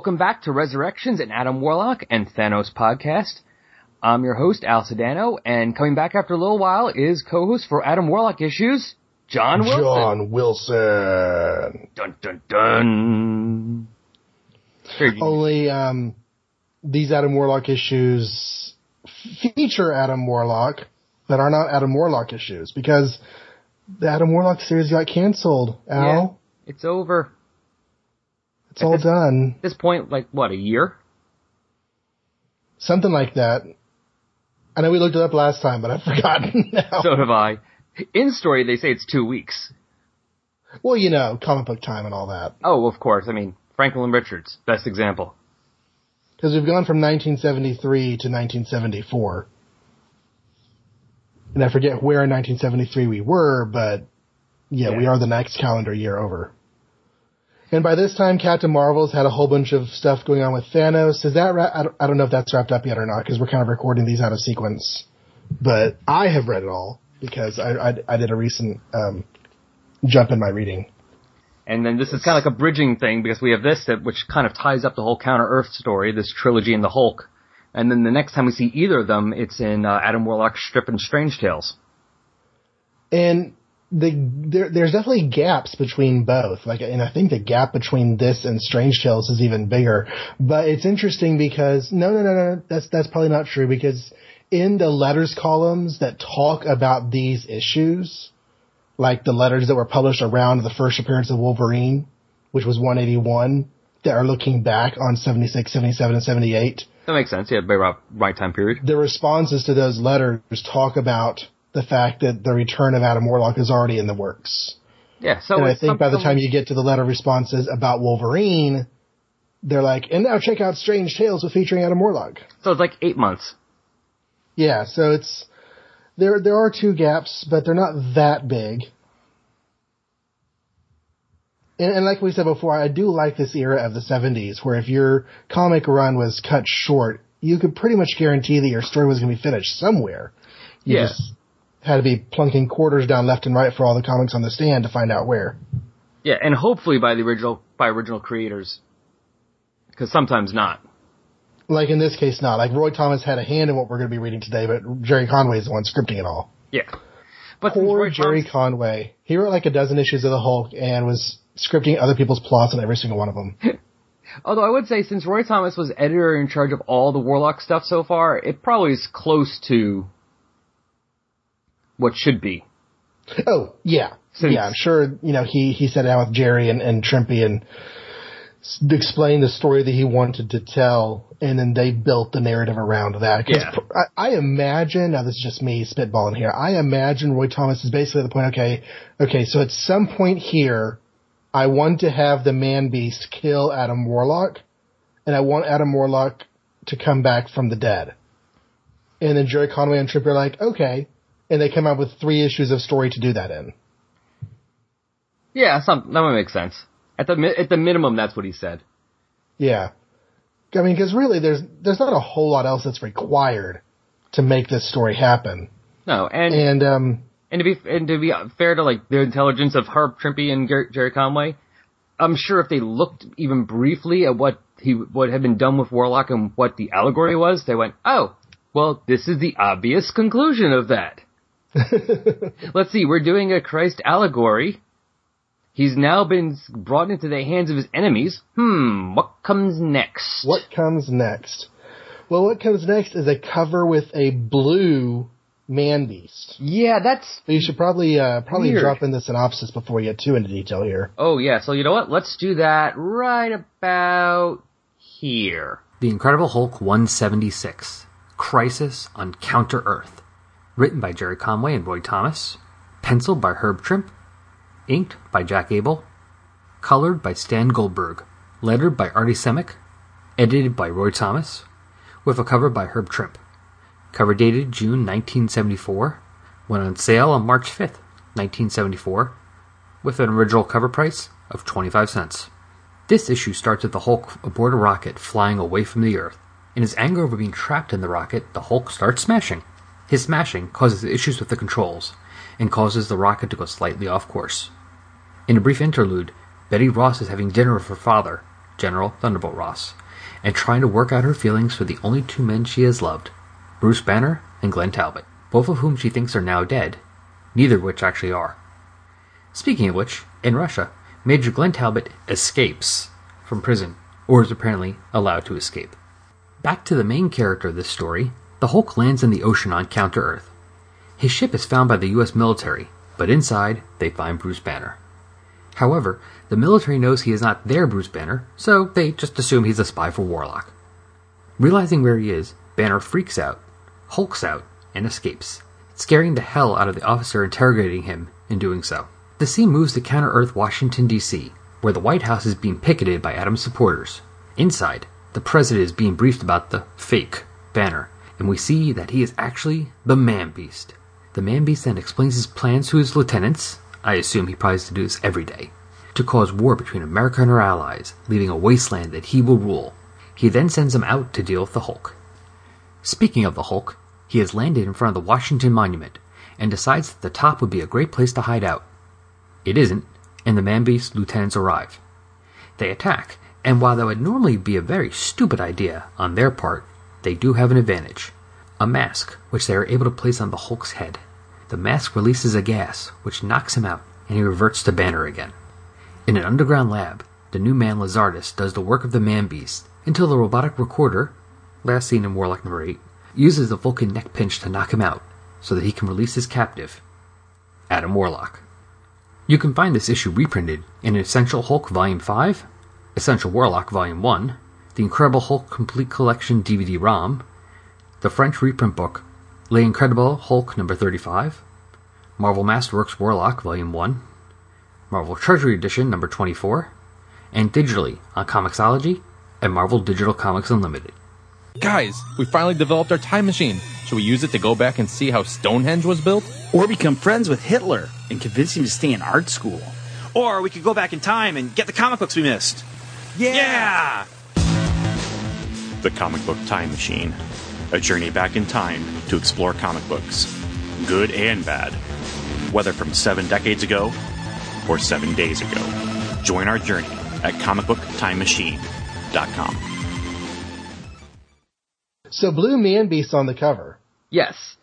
welcome back to Resurrections and Adam Warlock and Thanos podcast. I'm your host, Al Sedano, and coming back after a little while is co-host for Adam Warlock issues, John Wilson. John Wilson. Dun dun dun. Only um, these Adam Warlock issues feature Adam Warlock that are not Adam Warlock issues because the Adam Warlock series got canceled. Al, Yeah, it's over. It's all this- done. At this point, like what, a year? Something like that. I know we looked it up last time, but I've forgotten now. So have I. In story, they say it's two weeks. well, you know, comic book time and all that. Oh, of course. I mean, Franklin Richards, best example. Because we've gone from 1973 to 1974. And I forget where in 1973 we were, but yeah, Yeah. we are the next calendar year over. And by this time, Captain Marvel's had a whole bunch of stuff going on with Thanos. Is that ra- I, don't, I don't know if that's wrapped up yet or not because we're kind of recording these out of sequence. But I have read it all because I, I, I did a recent um, jump in my reading. And then this is kind of like a bridging thing because we have this that which kind of ties up the whole Counter Earth story, this trilogy and the Hulk. And then the next time we see either of them, it's in uh, Adam Warlock's Strip and Strange Tales. and the there, there's definitely gaps between both. Like, and I think the gap between this and Strange Tales is even bigger. But it's interesting because no, no, no, no, that's that's probably not true because in the letters columns that talk about these issues, like the letters that were published around the first appearance of Wolverine, which was 181, that are looking back on 76, 77, and 78 That makes sense. Yeah, right time period. the responses to those letters talk about the fact that the return of Adam Warlock is already in the works. Yeah. So and I think by the time you get to the letter responses about Wolverine, they're like, and now check out Strange Tales with featuring Adam Warlock. so it's like eight months. Yeah, so it's there. There are two gaps, but they're not that big. And, and like we said before, I do like this era of the '70s, where if your comic run was cut short, you could pretty much guarantee that your story was going to be finished somewhere. You Yeah. just had to be plunking quarters down left and right for all the comics on the stand to find out where. Yeah, and hopefully by the original by original creators, because sometimes not. Like in this case, not. Like Roy Thomas had a hand in what we're going to be reading today, but Jerry Conway is the one scripting it all. Yeah. But Poor Jerry Thomas- Conway. He wrote like a dozen issues of the Hulk and was scripting other people's plots on every single one of them. Although I would say since Roy Thomas was editor in charge of all the Warlock stuff so far, it probably is close to what should be. oh, yeah. Since- yeah, I'm sure, you know, he, he sat down with Jerry and, and Trimpy and explained the story that he wanted to tell, and then they built the narrative around that. Yeah. I, I imagine, now this is just me spitballing here, I imagine Roy Thomas is basically at the point, okay, okay, so at some point here, I want to have the Man Beast kill Adam Warlock, and I want Adam Warlock to come back from the dead. And then Jerry Conway and Trimpe are like, okay. And they come up with three issues of story to do that in. Yeah, some that would make sense. At the at the minimum, that's what he said. Yeah. I mean, because really, there's there's not a whole lot else that's required to make this story happen. No, and And um, and to be and to be fair to like the intelligence of Herb Trimpe and Jer- Jerry Conway, I'm sure if they looked even briefly at what he what had been done with Warlock and what the allegory was, they went, "Oh, well, this is the obvious conclusion of that." Let's see, we're doing a Christ allegory. He's now been brought into the hands of his enemies. Hmm, what comes next? what comes next? Well, what comes next is a cover with a blue man beast. Yeah, that's So you should probably uh, probably Weird. drop in the synopsis before we get too into detail here. Oh yeah, so you know what? Let's do that right about here. The Incredible Hulk 176 Crisis on Counter Earth. Written by Jerry Conway and Roy Thomas. Penciled by Herb Trimpe. Inked by Jack Abel. Colored by Stan Goldberg. Lettered by Artie Simek. Edited by Roy Thomas. With a cover by Herb Trimpe. Cover dated June 1974. Went on sale on March 5th, 1974. With an original cover price of 25 cents. This issue starts with the Hulk aboard a rocket flying away from the Earth. In his anger over being trapped in the rocket, the Hulk starts smashing. His smashing causes issues with the controls and causes the rocket to go slightly off course. In a brief interlude, Betty Ross is having dinner with her father, General Thunderbolt Ross, and trying to work out her feelings for the only two men she has loved, Bruce Banner and Glenn Talbot, both of whom she thinks are now dead, neither of which actually are. Speaking of which, in Russia, Major Glenn Talbot escapes from prison, or is apparently allowed to escape. Back to the main character of this story, the Hulk lands in the ocean on Counter Earth. His ship is found by the US military, but inside they find Bruce Banner. However, the military knows he is not their Bruce Banner, so they just assume he's a spy for Warlock. Realizing where he is, Banner freaks out, hulks out, and escapes, scaring the hell out of the officer interrogating him in doing so. The scene moves to Counter Earth, Washington, D.C., where the White House is being picketed by Adams supporters. Inside, the president is being briefed about the fake Banner, and we see that he is actually the Man Beast. The Man Beast then explains his plans to his lieutenants, I assume he has to do this every day, to cause war between America and her allies, leaving a wasteland that he will rule. He then sends them out to deal with the Hulk. Speaking of the Hulk, he has landed in front of the Washington Monument and decides that the top would be a great place to hide out. It isn't, and the Man Beast lieutenants arrive. They attack, and while that would normally be a very stupid idea on their part, they do have an advantage a mask which they are able to place on the Hulk's head. The mask releases a gas which knocks him out, and he reverts to Banner again. In an underground lab, the new man Lazardus does the work of the Man Beast until the robotic recorder, last seen in Warlock number 8, uses the Vulcan neck pinch to knock him out so that he can release his captive, Adam Warlock. You can find this issue reprinted in Essential Hulk Volume 5, Essential Warlock Volume 1, The Incredible Hulk Complete Collection DVD ROM, the French reprint book, Les Incredibles Hulk number 35, Marvel Masterworks Warlock Volume 1, Marvel Treasury Edition number 24, and digitally on Comixology and Marvel Digital Comics Unlimited. Guys, we finally developed our time machine. Should we use it to go back and see how Stonehenge was built? Or become friends with Hitler and convince him to stay in art school. Or we could go back in time and get the comic books we missed. Yeah! The Comic Book Time Machine. A journey back in time to explore comic books, good and bad, whether from seven decades ago or seven days ago. Join our journey at comicbooktimemachine.com. So Blue Man Beast on the cover. Yes.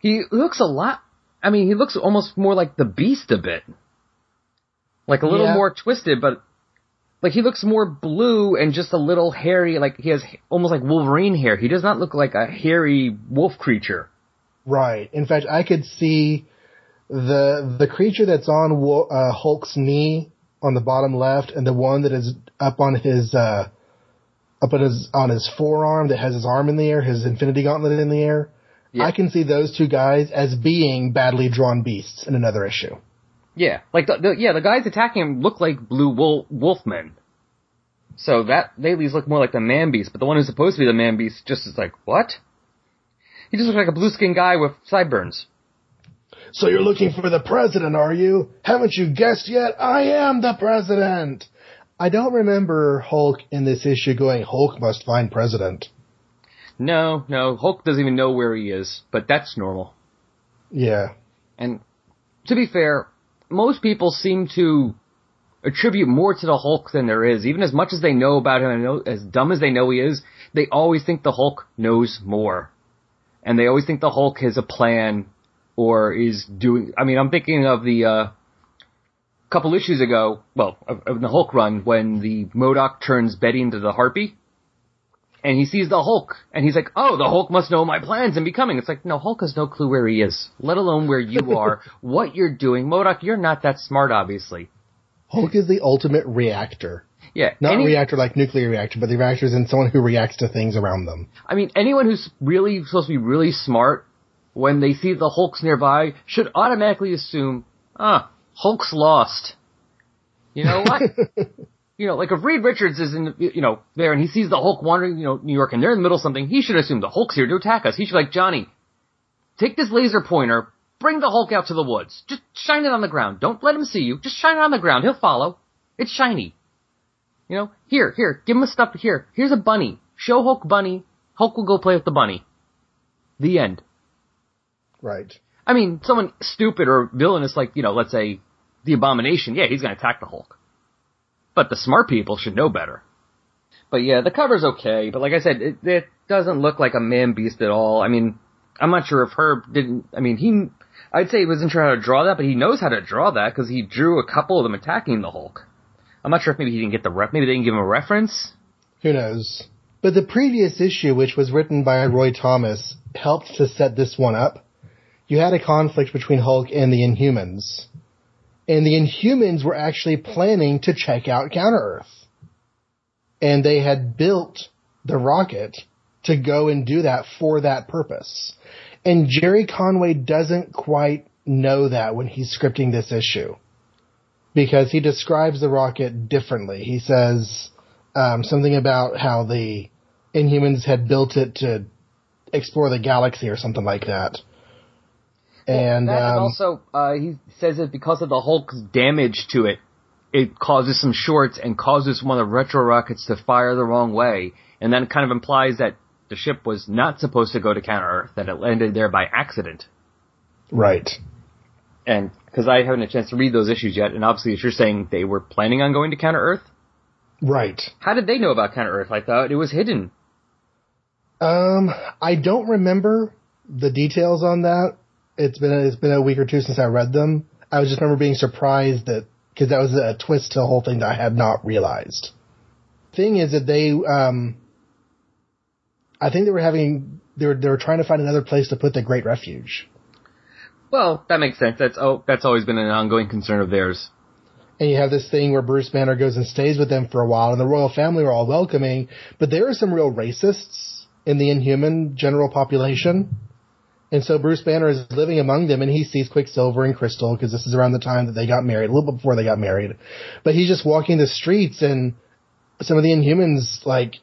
He looks a lot, I mean, he looks almost more like the Beast a bit. Like a little Yeah. more twisted, but like he looks more blue and just a little hairy, like he has almost like Wolverine hair. He does not look like a hairy wolf creature. Right. In fact, I could see the the creature that's on uh, Hulk's knee on the bottom left, and the one that is up on his uh, up on his on his forearm that has his arm in the air, his Infinity Gauntlet in the air. Yeah. I can see those two guys as being badly drawn beasts in another issue. Yeah, like the, the yeah the guys attacking him look like blue wolf wolfmen. So that they at least look more like the man beast, but the one who's supposed to be the man beast just is like what? He just looks like a blue skinned guy with sideburns. So you're looking for the president, are you? Haven't you guessed yet? I am the president. I don't remember Hulk in this issue going, Hulk must find president. No, no, Hulk doesn't even know where he is, but that's normal. Yeah. And to be fair, most people seem to attribute more to the Hulk than there is. Even as much as they know about him know, as dumb as they know he is, they always think the Hulk knows more. And they always think the Hulk has a plan or is doing, I mean, I'm thinking of the, uh, couple issues ago, well, of the Hulk run when the MODOK turns Betty into the Harpy. And he sees the Hulk, and he's like, "Oh, the Hulk must know my plans and becoming." It's like, no, Hulk has no clue where he is, let alone where you are, what you're doing. MODOK, you're not that smart, obviously. Hulk is the ultimate reactor. Yeah, Not any- reactor like nuclear reactor, but the reactor is in someone who reacts to things around them. I mean, anyone who's really supposed to be really smart, when they see the Hulks nearby, should automatically assume, ah, Hulk's lost. You know what? you know, like if Reed Richards is in, you know, there and he sees the Hulk wandering, you know, New York and they're in the middle of something, he should assume the Hulk's here to attack us. He should be like, Johnny, take this laser pointer, bring the Hulk out to the woods. Just shine it on the ground. Don't let him see you. Just shine it on the ground. He'll follow. It's shiny. You know, here, here, give him a stuff here. Here's a bunny. Show Hulk bunny. Hulk will go play with the bunny. The end. Right. I mean, someone stupid or villainous like, you know, let's say the Abomination, yeah, he's gonna attack the Hulk. But the smart people should know better. But yeah, the cover's okay. But like I said, it, it doesn't look like a man beast at all. I mean, I'm not sure if Herb didn't. I mean, he. I'd say he wasn't sure how to draw that, but he knows how to draw that because he drew a couple of them attacking the Hulk. I'm not sure if maybe he didn't get the ref. Maybe they didn't give him a reference. Who knows? But the previous issue, which was written by Roy Thomas, helped to set this one up. You had a conflict between Hulk and the Inhumans. And the Inhumans were actually planning to check out Counter Earth. And they had built the rocket to go and do that for that purpose. And Jerry Conway doesn't quite know that when he's scripting this issue. Because he describes the rocket differently. He says um, something about how the Inhumans had built it to explore the galaxy or something like that. And, That and um, also, uh, he says that because of the Hulk's damage to it, it causes some shorts and causes one of the retro rockets to fire the wrong way. And then kind of implies that the ship was not supposed to go to counter Earth, that it landed there by accident. right. And because I haven't had a chance to read those issues yet, and obviously if you're saying they were planning on going to counter Earth, Right. how did they know about counter Earth? I thought it was hidden. Um, I don't remember the details on that. It's been a, it's been a week or two since I read them. I was just remember being surprised that because that was a twist to the whole thing that I had not realized. Thing is that they, um, I think they were having they were they were trying to find another place to put the Great Refuge, Well, that makes sense. That's oh, that's always been an ongoing concern of theirs. and you have this thing where Bruce Banner goes and stays with them for a while, and the royal family were all welcoming, but there are some real racists in the Inhuman general population. And so Bruce Banner is living among them and he sees Quicksilver and Crystal because this is around the time that they got married, a little bit before they got married. But he's just walking the streets and some of the Inhumans, like,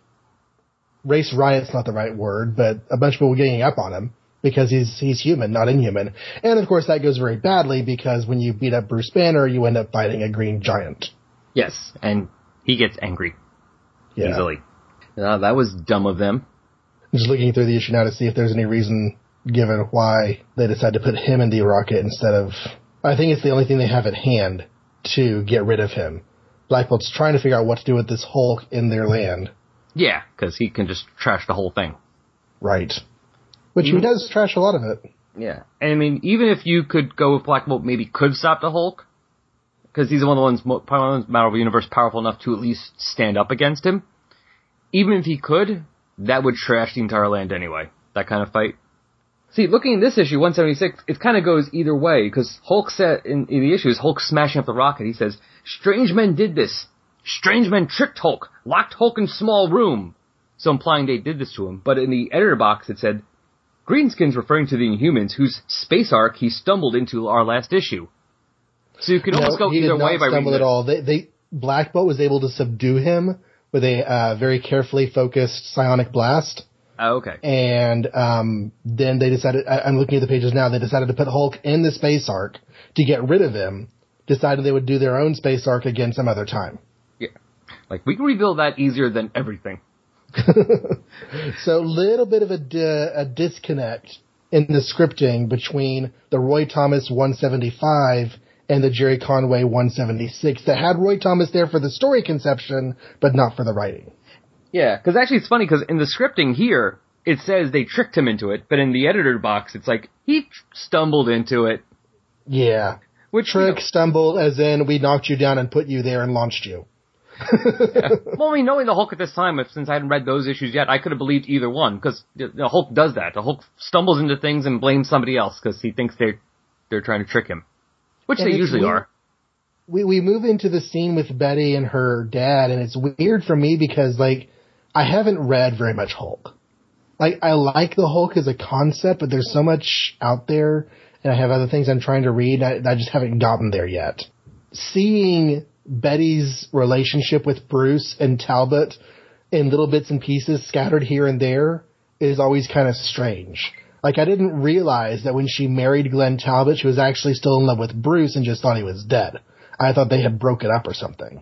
race riot's not the right word, but a bunch of people ganging up on him because he's, he's human, not inhuman. And of course that goes very badly because when you beat up Bruce Banner, you end up fighting a green giant. Yes, and he gets angry Yeah. easily. Uh, that was dumb of them. I'm just looking through the issue now to see if there's any reason given why they decided to put him in the rocket instead of. I think it's the only thing they have at hand to get rid of him. Black Bolt's trying to figure out what to do with this Hulk in their land. Yeah, because he can just trash the whole thing. Right. Which he mm. does trash a lot of it. Yeah, and I mean, even if you could go with Black Bolt, maybe could stop the Hulk, because he's one of the ones, probably one of the Marvel Universe powerful enough to at least stand up against him. Even if he could, that would trash the entire land anyway. That kind of fight. See, looking at this issue, 176, it kind of goes either way, because Hulk said, in, in the issue, is Hulk smashing up the rocket. He says, Strange men did this. Strange men tricked Hulk, locked Hulk in small room. So implying they did this to him. But in the editor box, it said, Greenskins referring to the Inhumans, whose space ark he stumbled into our last issue. So you can almost No, go either way by reading at all. They, they, Black Bolt was able to subdue him with a uh, very carefully focused psionic blast. Oh, okay. and um, then they decided. I, I'm looking at the pages now. They decided to put Hulk in the space ark to get rid of him. Decided they would do their own space ark again some other time. Yeah. Like, we can reveal that easier than everything. So a little bit of a, di- a disconnect in the scripting between the Roy Thomas 175 and the Jerry Conway 176 that had Roy Thomas there for the story conception, but not for the writing. Yeah, because actually it's funny because in the scripting here, it says they tricked him into it, but in the editor box, it's like, he stumbled into it. Yeah. Which, you Trick, know, stumble, as in we knocked you down and put you there and launched you. well, I mean, knowing the Hulk at this time, since I hadn't read those issues yet, I could have believed either one, because the Hulk does that. The Hulk stumbles into things and blames somebody else because he thinks they're, they're trying to trick him. Which And they usually weird- are. we we move into the scene with Betty and her dad, and it's weird for me because like I haven't read very much Hulk. Like I like the Hulk as a concept, but there's so much out there, and I have other things I'm trying to read. I, I just haven't gotten there yet. Seeing Betty's relationship with Bruce and Talbot in little bits and pieces scattered here and there is always kind of strange. Like I didn't realize that when she married Glenn Talbot, she was actually still in love with Bruce and just thought he was dead. I thought they had broken up or something.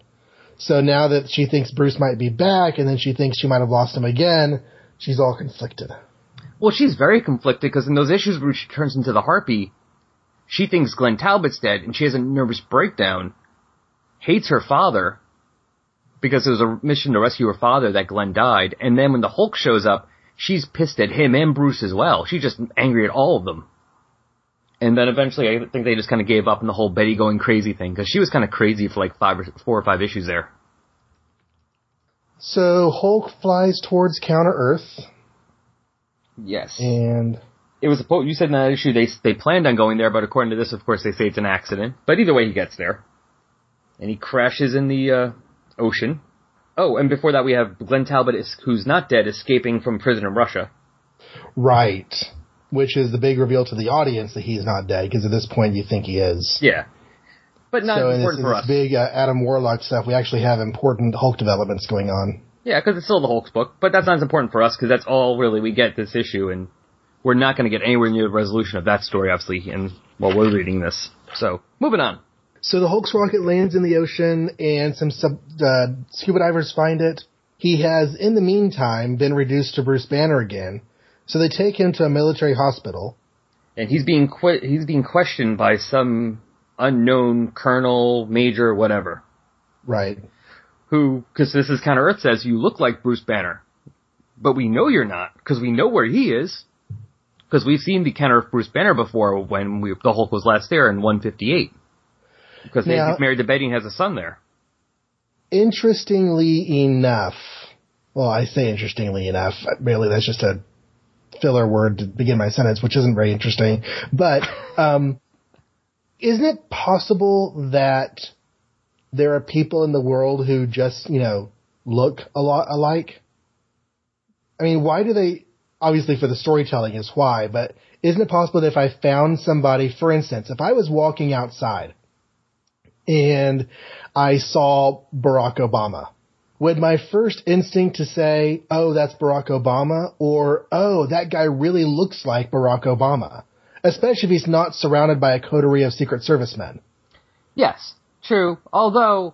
So now that she thinks Bruce might be back and then she thinks she might have lost him again, she's all conflicted. Well, she's very conflicted because in those issues where she turns into the Harpy, she thinks Glenn Talbot's dead and she has a nervous breakdown, hates her father, because it was a mission to rescue her father that Glenn died. And then when the Hulk shows up, she's pissed at him and Bruce as well. She's just angry at all of them. And then eventually, I think they just kind of gave up on the whole Betty going crazy thing because she was kind of crazy for like five or four or five issues there. So Hulk flies towards Counter Earth, Yes. and it was supposed. You said in that issue they they planned on going there, but according to this, of course, they say it's an accident. But either way, he gets there, and he crashes in the uh, ocean. Oh, and before that, we have Glenn Talbot, who's not dead, escaping from prison in Russia. right, which is the big reveal to the audience that he's not dead because at this point you think he is. Yeah, but not so in this, for this us. big uh, Adam Warlock stuff, we actually have important Hulk developments going on. Yeah, because it's still the Hulk's book, but that's not as important for us because that's all really we get this issue, and we're not going to get anywhere near the resolution of that story, obviously, and while we're reading this. So, moving on. So the Hulk's rocket lands in the ocean, and some sub, uh, scuba divers find it. He has, in the meantime, been reduced to Bruce Banner again. So they take him to a military hospital. And he's being que- he's being questioned by some unknown colonel, major, whatever, Right. who, because this is counter Earth says, you look like Bruce Banner. But we know you're not, because we know where he is. Because we've seen the counter of Bruce Banner before when we, the Hulk was last there in 158. Because Now- he's married to Betty and has a son there. Interestingly enough, well, I say interestingly enough, really that's just a filler word to begin my sentence, which isn't very interesting. But, um, isn't it possible that there are people in the world who just, you know, look a lot alike? I mean, why do they, obviously for the storytelling is why, but isn't it possible that if I found somebody, for instance, if I was walking outside and I saw Barack Obama, would my first instinct to say, oh, that's Barack Obama, or, oh, that guy really looks like Barack Obama? Especially if he's not surrounded by a coterie of Secret Service men. Yes, true. Although,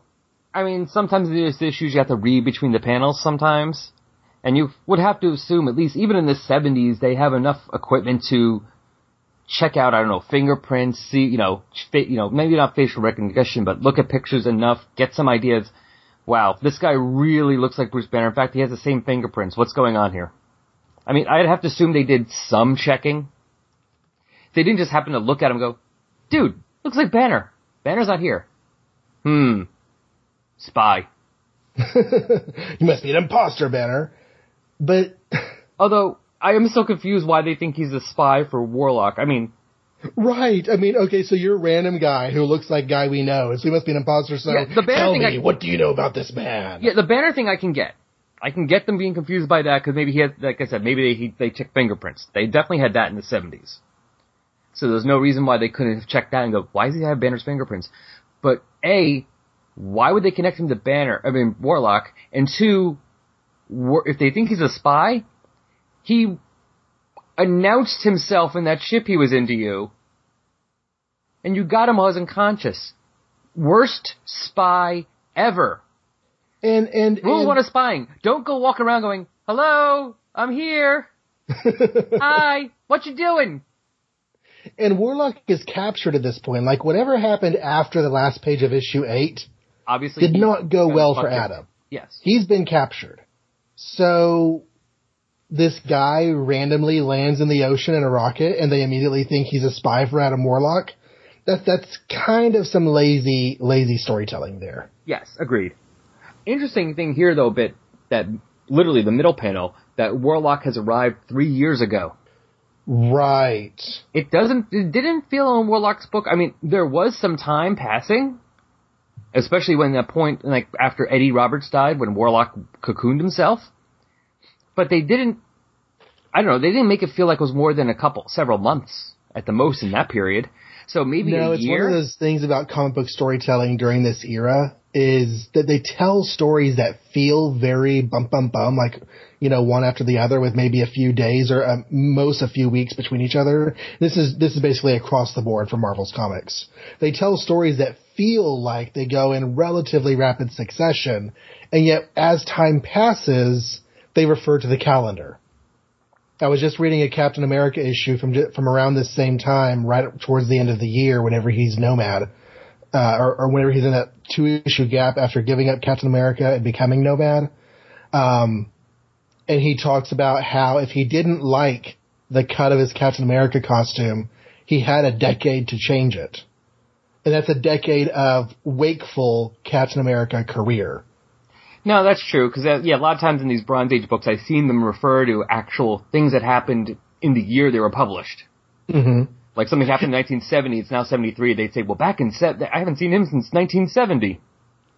I mean, sometimes there's issues you have to read between the panels sometimes. And you would have to assume, at least even in the 70s, they have enough equipment to check out, I don't know, fingerprints, see, you know, you know, maybe not facial recognition, but look at pictures enough, get some ideas. Wow, this guy really looks like Bruce Banner. In fact, he has the same fingerprints. What's going on here? I mean, I'd have to assume they did some checking. They didn't just happen to look at him and go, dude, looks like Banner. Banner's not here. Hmm. Spy. you must be an imposter, Banner. But, Although, I am so confused why they think he's a spy for Warlock. I mean, right, I mean, okay, so you're a random guy who looks like guy we know, so he must be an imposter, so Yeah, the Banner tell thing me, I- what do you know about this man? yeah, the Banner thing I can get. I can get them being confused by that because maybe he had, like I said, maybe they, he, they check fingerprints. They definitely had that in the 70s. So there's no reason why they couldn't have checked that and go, why does he have Banner's fingerprints? But A, why would they connect him to Banner, I mean, Warlock? And two, if they think he's a spy, he announced himself in that ship he was into you, and you got him while he was unconscious. Worst spy ever. And, and, Rule and one of spying. Don't go walk around going, hello, I'm here. Hi, what you doing? And Warlock is captured at this point. Like whatever happened after the last page of issue eight Obviously, did not go well for. Adam. Yes. He's been captured. So this guy randomly lands in the ocean in a rocket and they immediately think he's a spy for Adam Warlock. That that's kind of some lazy lazy storytelling there. Yes, agreed. Interesting thing here though, bit, that literally the middle panel, that Warlock has arrived three years ago. Right. It doesn't, it didn't feel in Warlock's book, I mean, there was some time passing, especially when that point, like, after Eddie Roberts died, when Warlock cocooned himself. But they didn't, I don't know, they didn't make it feel like it was more than a couple, several months at the most in that period. So maybe No, it's year. one of those things about comic book storytelling during this era is that they tell stories that feel very bum bum bum, like you know one after the other, with maybe a few days or um, most a few weeks between each other. This is this is basically across the board for Marvel's comics. They tell stories that feel like they go in relatively rapid succession, and yet as time passes, they refer to the calendar. I was just reading a Captain America issue from from around this same time, right towards the end of the year, whenever he's Nomad, uh, or, or whenever he's in that two issue gap after giving up Captain America and becoming Nomad. Um, and he talks about how if he didn't like the cut of his Captain America costume, he had a decade to change it. And that's a decade of wakeful Captain America career. No, that's true. Because uh, yeah, a lot of times in these Bronze Age books, I've seen them refer to actual things that happened in the year they were published. Mm-hmm. Like something happened in 1970, it's now 73. They'd say, well, back in se- I haven't seen him since 1970.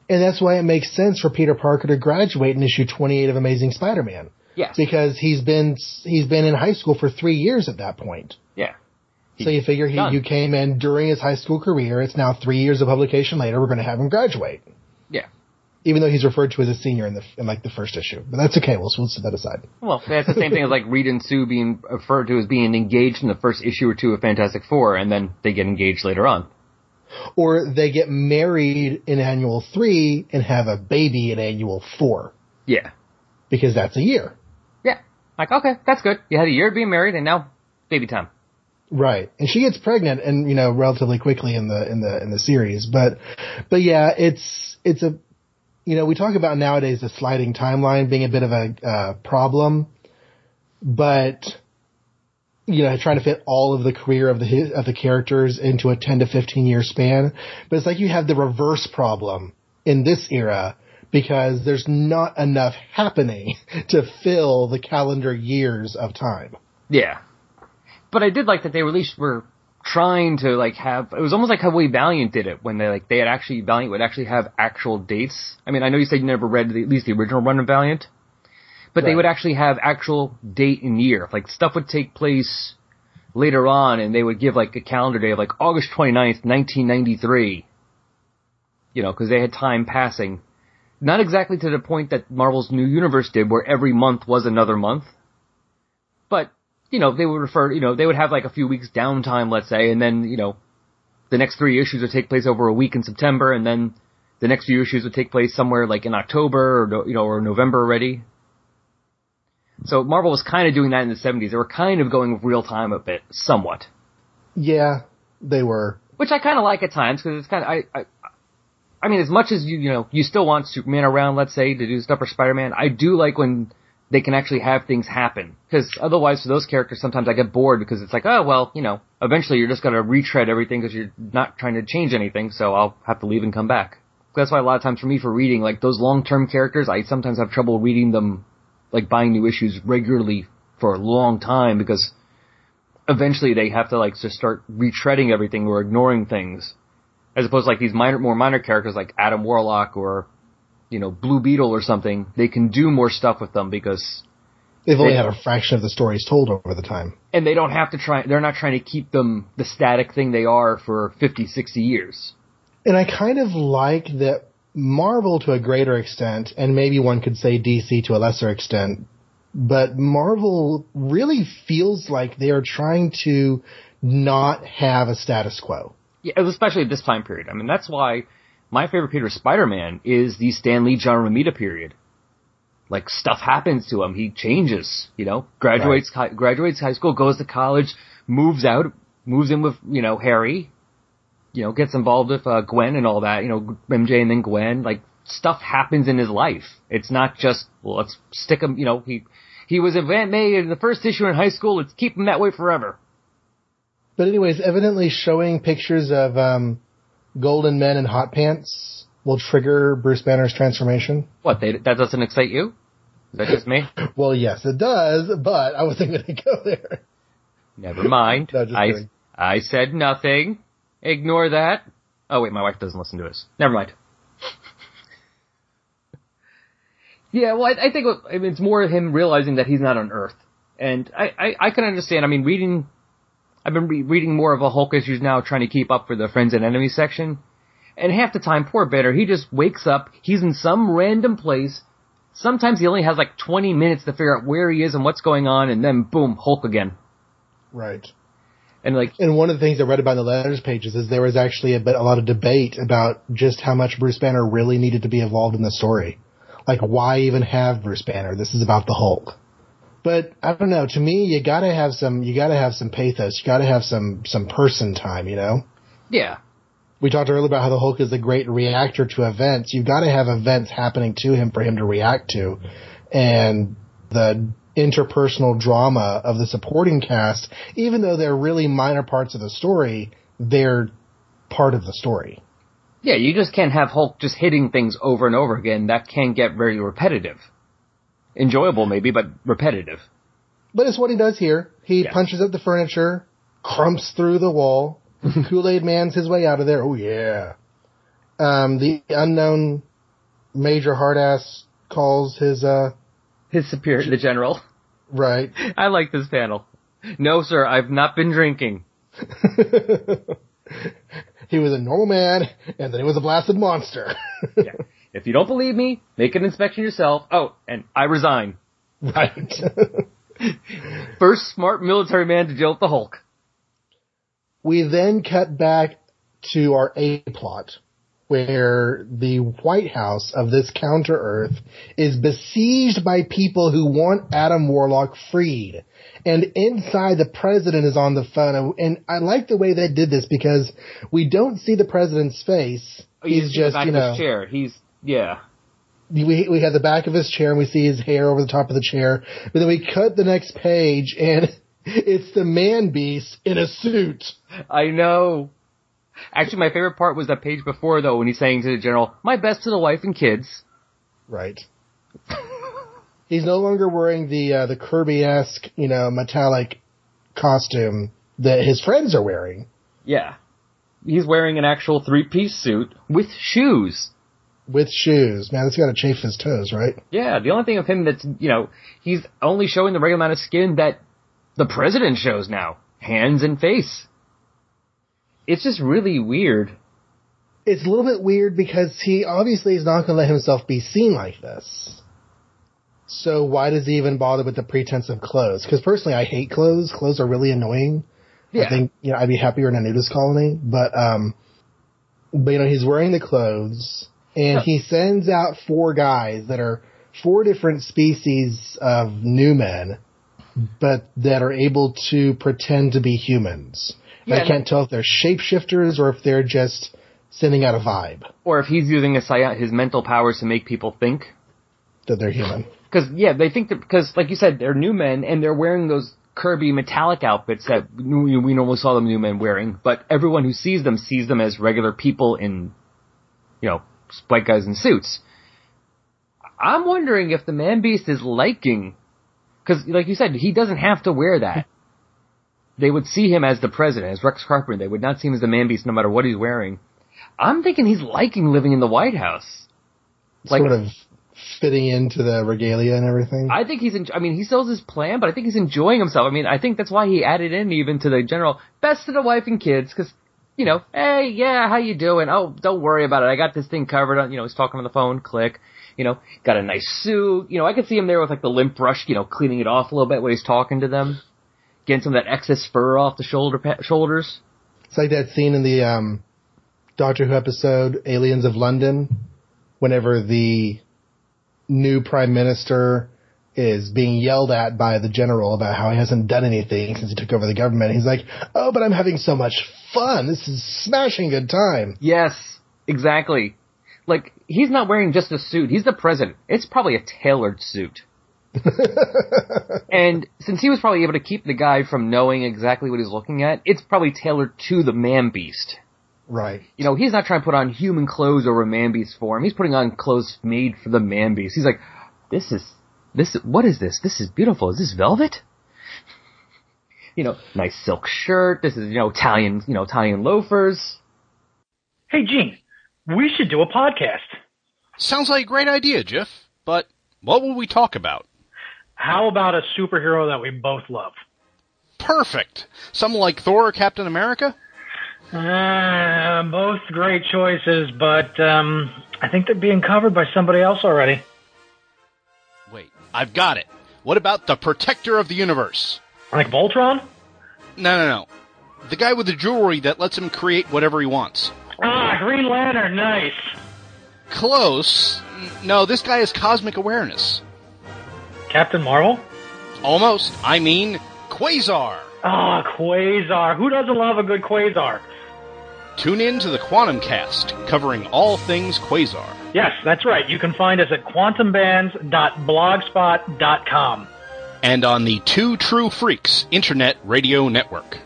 And that's why it makes sense for Peter Parker to graduate in issue 28 of Amazing Spider-Man. Yes. Because he's been he's been in high school for three years at that point. Yeah. So you figure he Done. you came in during his high school career. It's now three years of publication later. We're going to have him graduate. Even though he's referred to as a senior in the in like the first issue. But that's okay. We'll we'll set that aside. Well, that's the same thing as like Reed and Sue being referred to as being engaged in the first issue or two of Fantastic Four, and then they get engaged later on. Or they get married in annual three and have a baby in annual four Yeah. because that's a year. Yeah. Like, okay, that's good. You had a year of being married, and now baby time. Right. And she gets pregnant and, you know, relatively quickly in the, in the, in the series. But, but yeah, it's, it's a, you know, we talk about nowadays the sliding timeline being a bit of a, uh, problem, but, you know, trying to fit all of the career of the, of the characters into a 10 to 15 year span. But it's like you have the reverse problem in this era because there's not enough happening to fill the calendar years of time. Yeah. But I did like that they at least were trying to like have it was almost like how way Valiant did it when they like they had actually Valiant would actually have actual dates. I mean, I know you said you never read the, at least the original run of Valiant, but they would actually have actual date and year. Like stuff would take place later on and they would give like a calendar day of like August 29th, 1993. You know, cuz they had time passing. Not exactly to the point that Marvel's New Universe did where every month was another month. You know, they would refer, you know, they would have like a few weeks downtime, let's say, and then, you know, the next three issues would take place over a week in September, and then the next few issues would take place somewhere like in October or, you know, or November already. So Marvel was kind of doing that in the 70s. They were kind of going real time a bit, somewhat. Yeah, they were. Which I kind of like at times, because it's kind of, I, I, I mean, as much as you, you know, you still want Superman around, let's say, to do stuff for Spider-Man, I do like when they can actually have things happen. Because otherwise, for those characters, sometimes I get bored because it's like, oh, well, you know, eventually you're just to retread everything because you're not trying to change anything, so I'll have to leave and come back. That's why a lot of times for me, for reading, like those long-term characters, I sometimes have trouble reading them, like buying new issues regularly for a long time because eventually they have to like just start retreading everything or ignoring things. As opposed to like these minor, more minor characters like Adam Warlock or, you know, Blue Beetle or something, they can do more stuff with them because, They've only They- had a fraction of the stories told over the time. and they don't have to try, they're not trying to keep them the static thing they are for 50, 60 years. And I kind of like that Marvel to a greater extent, and maybe one could say DC to a lesser extent, but Marvel really feels like they are trying to not have a status quo. Yeah, especially at this time period. I mean, that's why my favorite Peter Spider-Man is the Stan Lee John Romita period. Like stuff happens to him, he changes. You know, graduates hi- graduates high school, goes to college, moves out, moves in with you know Harry. You know, gets involved with uh, Gwen and all that. You know, MJ and then Gwen. Like stuff happens in his life. It's not just well, let's stick him. You know, he he was Aunt May in the first issue in high school. Let's keep him that way forever. But anyways, evidently showing pictures of um, golden men in hot pants will trigger Bruce Banner's transformation. What? They, that doesn't excite you? Is that just me? Well, yes, it does, but I wasn't going to go there. Never mind. No, just I, kidding. I said nothing. Ignore that. Oh wait, my wife doesn't listen to us. Never mind. yeah, well, I, I think what- I mean, it's more of him realizing that he's not on Earth, and I, I, I can understand. I mean, reading, I've been re- reading more of a Hulk issues now, trying to keep up for the friends and enemies section, and half the time, poor Banner, he just wakes up, he's in some random place. Sometimes he only has like 20 minutes to figure out where he is and what's going on, and then boom, Hulk again. Right. And like, And one of the things I read about in the letters pages is there was actually a bit, a lot of debate about just how much Bruce Banner really needed to be involved in the story. Like, why even have Bruce Banner? This is about the Hulk. But I don't know. To me, you gotta have some, you gotta have some pathos. You gotta have some, some person time, you know? Yeah. we talked earlier about how the Hulk is a great reactor to events. You've got to have events happening to him for him to react to. And the interpersonal drama of the supporting cast, even though they're really minor parts of the story, they're part of the story. Yeah, you just can't have Hulk just hitting things over and over again. That can get very repetitive. Enjoyable maybe, but repetitive. But it's what he does here. He Yeah. punches up the furniture, crumps through the wall. Kool-Aid Man's his way out of there. Oh yeah. Um, the unknown Major Hardass calls his, uh, His superior, the general. right. I like this panel. No, sir, I've not been drinking. he was a normal man, and then he was a blasted monster. Yeah. If you don't believe me, make an inspection yourself. Oh, and I resign. right. First smart military man to deal with the Hulk. we then cut back to our A plot, where the White House of this counter Earth is besieged by people who want Adam Warlock freed. And inside, the president is on the phone. And I like the way they did this because we don't see the president's face. Oh, He's see just, back you of know, his chair. He's yeah. we we have the back of his chair and we see his hair over the top of the chair. But then we cut the next page and it's the man beast in a suit. I know. Actually, my favorite part was that page before, though, when he's saying to the general, "My best to the wife and kids." Right. He's no longer wearing the uh, the Kirby-esque, you know, metallic costume that his friends are wearing Yeah, he's wearing an actual three-piece suit with shoes. With shoes. Man, it's got to chafe his toes, right? Yeah, the only thing of him that's you know he's only showing the regular amount of skin that the president shows now, hands and face. It's just really weird. It's a little bit weird because he obviously is not going to let himself be seen like this. So why does he even bother with the pretense of clothes? Because personally, I hate clothes. Clothes are really annoying. Yeah. I think you know I'd be happier in a nudist colony, but um, but you know he's wearing the clothes and he sends out four guys that are four different species of new men, but that are able to pretend to be humans. Yeah, I can't tell if they're shapeshifters or if they're just sending out a vibe Or if he's using his, mental powers to make people think. that they're human. Because yeah, they think that because like you said, they're new men and they're wearing those Kirby metallic outfits that we we normally saw them new men wearing. But everyone who sees them sees them as regular people in, you know, white guys in suits. I'm wondering if the Man Beast is liking, because like you said, he doesn't have to wear that. They would see him as the president, as Rex Carpenter. They would not see him as the Man Beast, no matter what he's wearing. I'm thinking he's liking living in the White House. Like- sort of fitting into the regalia and everything. I think he's. En- I mean, he still has his plan, but I think he's enjoying himself. I mean, I think that's why he added in even to the general best to the wife and kids, because you know, hey, yeah, how you doing? Oh, don't worry about it. I got this thing covered. You know, he's talking on the phone. Click. You know, got a nice suit. You know, I could see him there with like the lint brush. You know, cleaning it off a little bit when he's talking to them, getting some of that excess fur off the shoulder shoulders. It's like that scene in the um, Doctor Who episode Aliens of London, whenever the new prime minister is being yelled at by the general about how he hasn't done anything since he took over the government. He's like, "Oh, but I'm having so much fun. This is smashing good time." Yes, exactly. Like he's not wearing just a suit. He's the president. It's probably a tailored suit. and since he was probably able to keep the guy from knowing exactly what he's looking at, it's probably tailored to the man beast. Right. You know, he's not trying to put on human clothes over a man beast form. He's putting on clothes made for the man beast. He's like, this is, this, what is this? This is beautiful. Is this velvet? You know, nice silk shirt. This is, you know, Italian, you know, Italian loafers. Hey, Gene, we should do a podcast. Sounds like a great idea, Jeff. But what will we talk about? How about a superhero that we both love? Perfect. Someone like Thor or Captain America? Uh, both great choices, but um, I think they're being covered by somebody else already. Wait, I've got it. What about the Protector of the Universe? Like Voltron? No, no, no. The guy with the jewelry that lets him create whatever he wants. Ah, Green Lantern, nice. Close. No, this guy has cosmic awareness. Captain Marvel? Almost. I mean, Quasar. Ah, Quasar. Who doesn't love a good Quasar? Tune in to the Quantum Cast, covering all things Quasar. Yes, that's right. You can find us at quantumbands.blogspot.com. And on the Two True Freaks Internet Radio Network.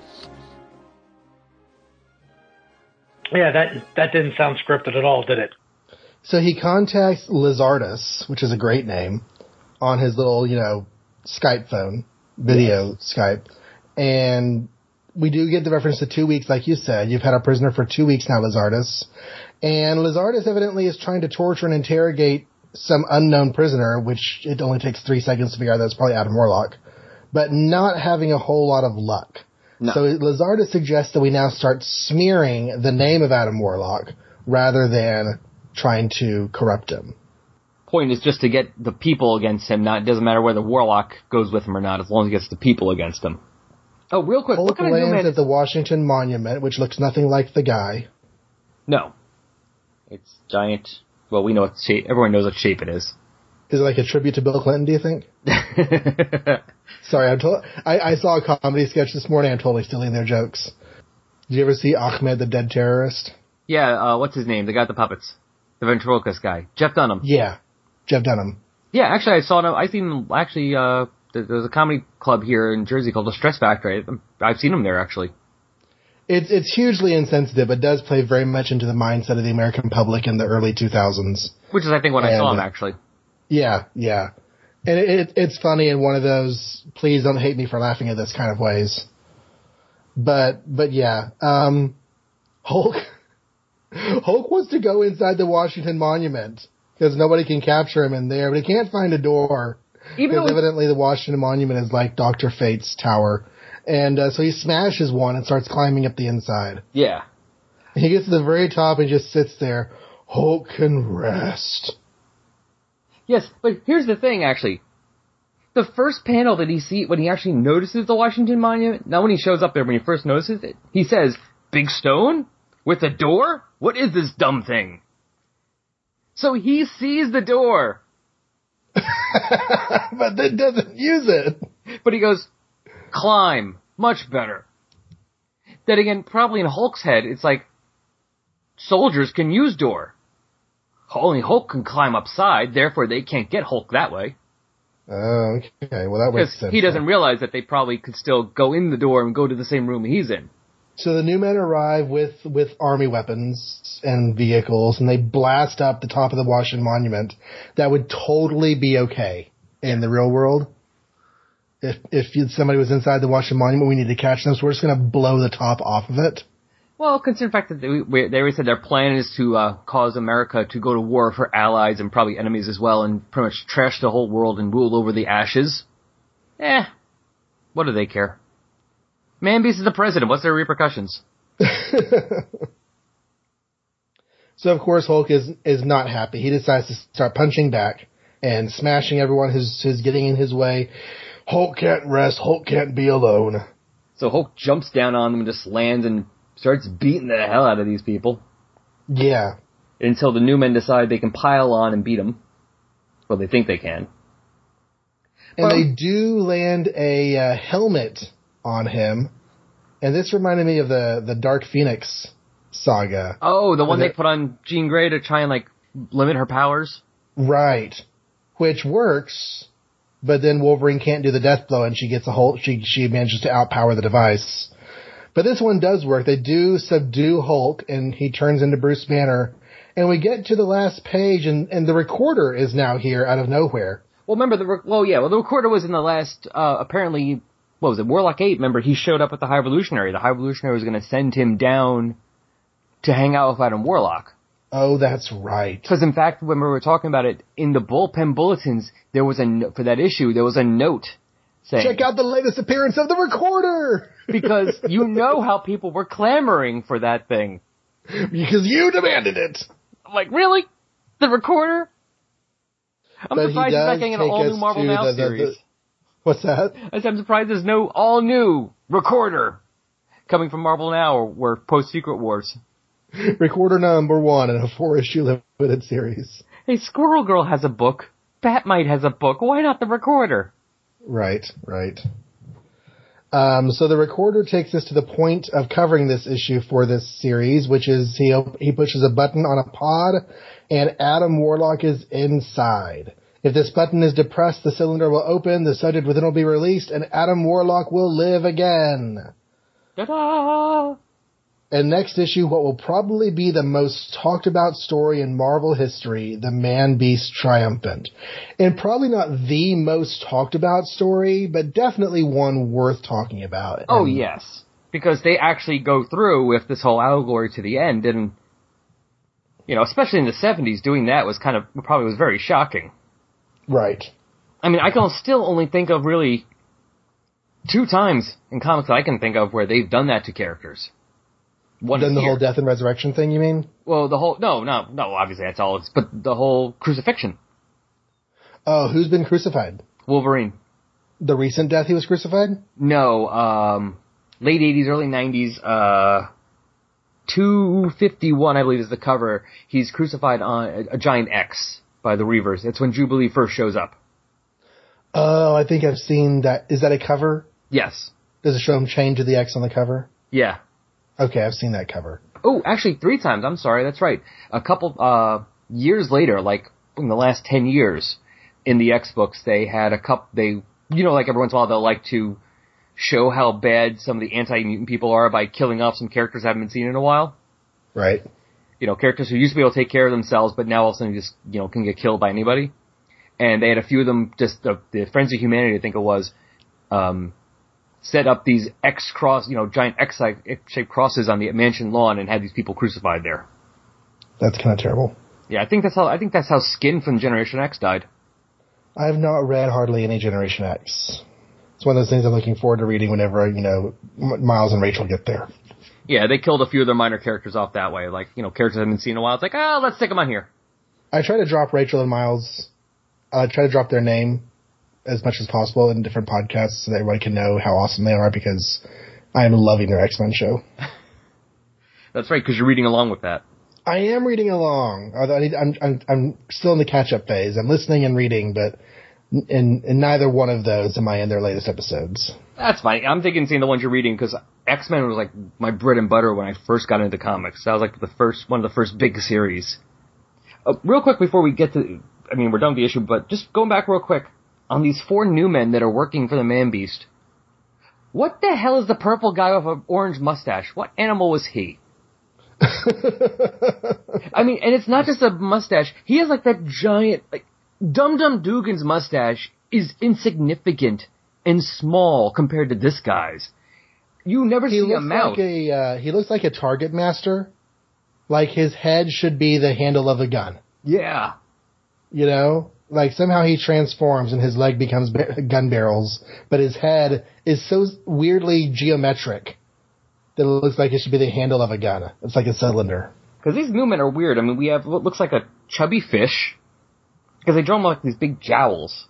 Yeah, that that didn't sound scripted at all, did it? So he contacts Lizardus, which is a great name, on his little, you know, Skype phone, video Skype. And we do get the reference to two weeks, like you said. You've had a prisoner for two weeks now, Lizardus. And Lizardus evidently is trying to torture and interrogate some unknown prisoner, which it only takes three seconds to figure out that's probably Adam Warlock, but not having a whole lot of luck. No. So Lizardus suggests that we now start smearing the name of Adam Warlock rather than trying to corrupt him. Point is just to get the people against him. Not it doesn't matter whether Warlock goes with him or not, as long as he gets the people against him. Oh, real quick, what Hulk kind of new lands man? at the Washington Monument, which looks nothing like the guy. No, it's giant. Well, we know what shape. Everyone knows what shape it is. Is it like a tribute to Bill Clinton, do you think? Sorry, I'm to- I, I saw a comedy sketch this morning. I'm totally stealing their jokes. Did you ever see Ahmed the Dead Terrorist? yeah, uh, what's his name? The guy with the puppets, the ventriloquist guy, Jeff Dunham. Yeah. Jeff Dunham. Yeah, actually, I saw him. I seen him actually. Uh, there's a comedy club here in Jersey called the Stress Factory. I've seen him there actually. It's it's hugely insensitive, but does play very much into the mindset of the American public in the early 2000s. Which is, I think, when I saw And, him actually. Yeah, yeah. And it, it, it's funny in one of those, please don't hate me for laughing at this kind of ways. But, but yeah, um, Hulk, Hulk wants to go inside the Washington Monument because nobody can capture him in there, but he can't find a door. Even though evidently the Washington Monument is like Dr. Fate's tower. And uh, so he smashes one and starts climbing up the inside. yeah, He gets to the very top and just sits there. Hulk can rest. yes, but here's the thing. Actually, the first panel that he see when he actually notices the Washington Monument, not when he shows up there, when he first notices it, he says, "Big stone with a door. What is this dumb thing?" So he sees the door, but then doesn't use it. but he goes, "Climb, much better." Then again, probably in Hulk's head, it's like soldiers can use door. Only Hulk can climb upside, therefore they can't get Hulk that way. Oh, okay. Well, that makes sense. he doesn't realize that they probably could still go in the door and go to the same room he's in. So the new men arrive with with army weapons and vehicles, and they blast up the top of the Washington Monument. That would totally be okay in the real world. If if somebody was inside the Washington Monument, we need to catch them, so we're just going to blow the top off of it. Well, considering the fact that they, we- they already said their plan is to uh, cause America to go to war for allies and probably enemies as well, and pretty much trash the whole world and rule over the ashes. Eh, what do they care? Man Beast is the president. What's their repercussions? So of course Hulk is is not happy. He decides to start punching back and smashing everyone who's who's getting in his way. Hulk can't rest. Hulk can't be alone. So Hulk jumps down on them and just lands and starts beating the hell out of these people Yeah. until the new men decide they can pile on and beat them. Well, they think they can. And Well- they do land a uh, helmet on him. And this reminded me of the, the Dark Phoenix saga. Oh, the one they put on Jean Grey to try and like limit her powers. Right. Which works, but then Wolverine can't do the death blow and she gets a whole, she, she manages to outpower the device. But this one does work. They do subdue Hulk and he turns into Bruce Banner. And we get to the last page and, and the recorder is now here out of nowhere. Well, remember the well, yeah. Well, the recorder was in the last. Uh, apparently, what was it? Warlock Eight. Remember, he showed up at the High Evolutionary. The High Evolutionary was going to send him down to hang out with Adam Warlock. Oh, that's right. Because in fact, when we were talking about it in the bullpen bulletins, there was a for that issue there was a note saying Check out the latest appearance of the recorder! because you know how people were clamoring for that thing. because you demanded it! I'm like, really? The recorder? I'm But surprised he's not getting an all new Marvel Now the- the- series. the- What's that? I said, I'm surprised there's no all new recorder coming from Marvel Now or, or post Secret Wars. Recorder number one in a four issue limited series. Hey, Squirrel Girl has a book. Batmite has a book. Why not the recorder? Right, right. Um, so the recorder takes us to the point of covering this issue for this series, which is he he pushes a button on a pod, and Adam Warlock is inside. If this button is depressed, the cylinder will open, the subject within will be released, and Adam Warlock will live again. Ta-da! And next issue, what will probably be the most talked about story in Marvel history, The Man Beast Triumphant. And probably not the most talked about story, but definitely one worth talking about. Oh And- yes, because they actually go through with this whole allegory to the end, and you know, especially in the '70s, doing that was kind of probably was very shocking. Right. I mean, I can still only think of really two times in comics that I can think of where they've done that to characters. One Then the here. whole death and resurrection thing, you mean? well, the whole no, no, no. Obviously, that's all. It's, but the whole crucifixion, Oh, who's been crucified? Wolverine. The recent death he was crucified? No, um, late '80s, early '90s. Uh, 251, I believe, is the cover. He's crucified on a, a giant X by the Reavers. It's when Jubilee first shows up. Oh, I think I've seen that. Is that a cover? Yes. Does it show him chained to the X on the cover? Yeah. Okay, I've seen that cover. Oh, actually, three times. I'm sorry. That's right. A couple uh years later, like in the last ten years, in the X books, they had a couple. They, you know, like every once in a while, they'll like to show how bad some of the anti-mutant people are by killing off some characters that haven't been seen in a while. Right. You know, characters who used to be able to take care of themselves, but now all of a sudden just you know can get killed by anybody. And they had a few of them. Just the, the Friends of Humanity, I think it was. Um, set up these X cross, you know, giant X shaped crosses on the mansion lawn and had these people crucified there. That's kind of terrible. Yeah, I think that's how I think that's how Skin from Generation X died. I have not read hardly any Generation X. It's one of those things I'm looking forward to reading whenever, you know, Miles and Rachel get there. Yeah, they killed a few of their minor characters off that way. Like, you know, characters that haven't been seen in a while. It's like, oh, let's stick them on here. I try to drop Rachel and Miles, I try to drop their name as much as possible in different podcasts so that everybody can know how awesome they are because I am loving their X-Men show. That's right, because you're reading along with that. I am reading along. Although I need, I'm, I'm, I'm still in the catch-up phase. I'm listening and reading, but in, in neither one of those am I in their latest episodes. That's fine. I'm thinking seeing the ones you're reading because X Men was like my bread and butter when I first got into comics. That was like the first one of the first big series. Uh, real quick before we get to, I mean, we're done with the issue, but just going back real quick on these four new men that are working for the Man Beast. What the hell is the purple guy with an orange mustache? What animal was he? I mean, and it's not just a mustache. He has like that giant, like, Dum Dum Dugan's mustache is insignificant and small compared to this guy's. You never He see a mouth. like a, uh, he looks like a target master. Like his head should be the handle of a gun. yeah. You know? Like somehow he transforms and his leg becomes ba- gun barrels, but his head is so weirdly geometric that it looks like it should be the handle of a gun. It's like a cylinder. Because these new men are weird. I mean, we have what looks like a chubby fish. Because they draw him like these big jowls.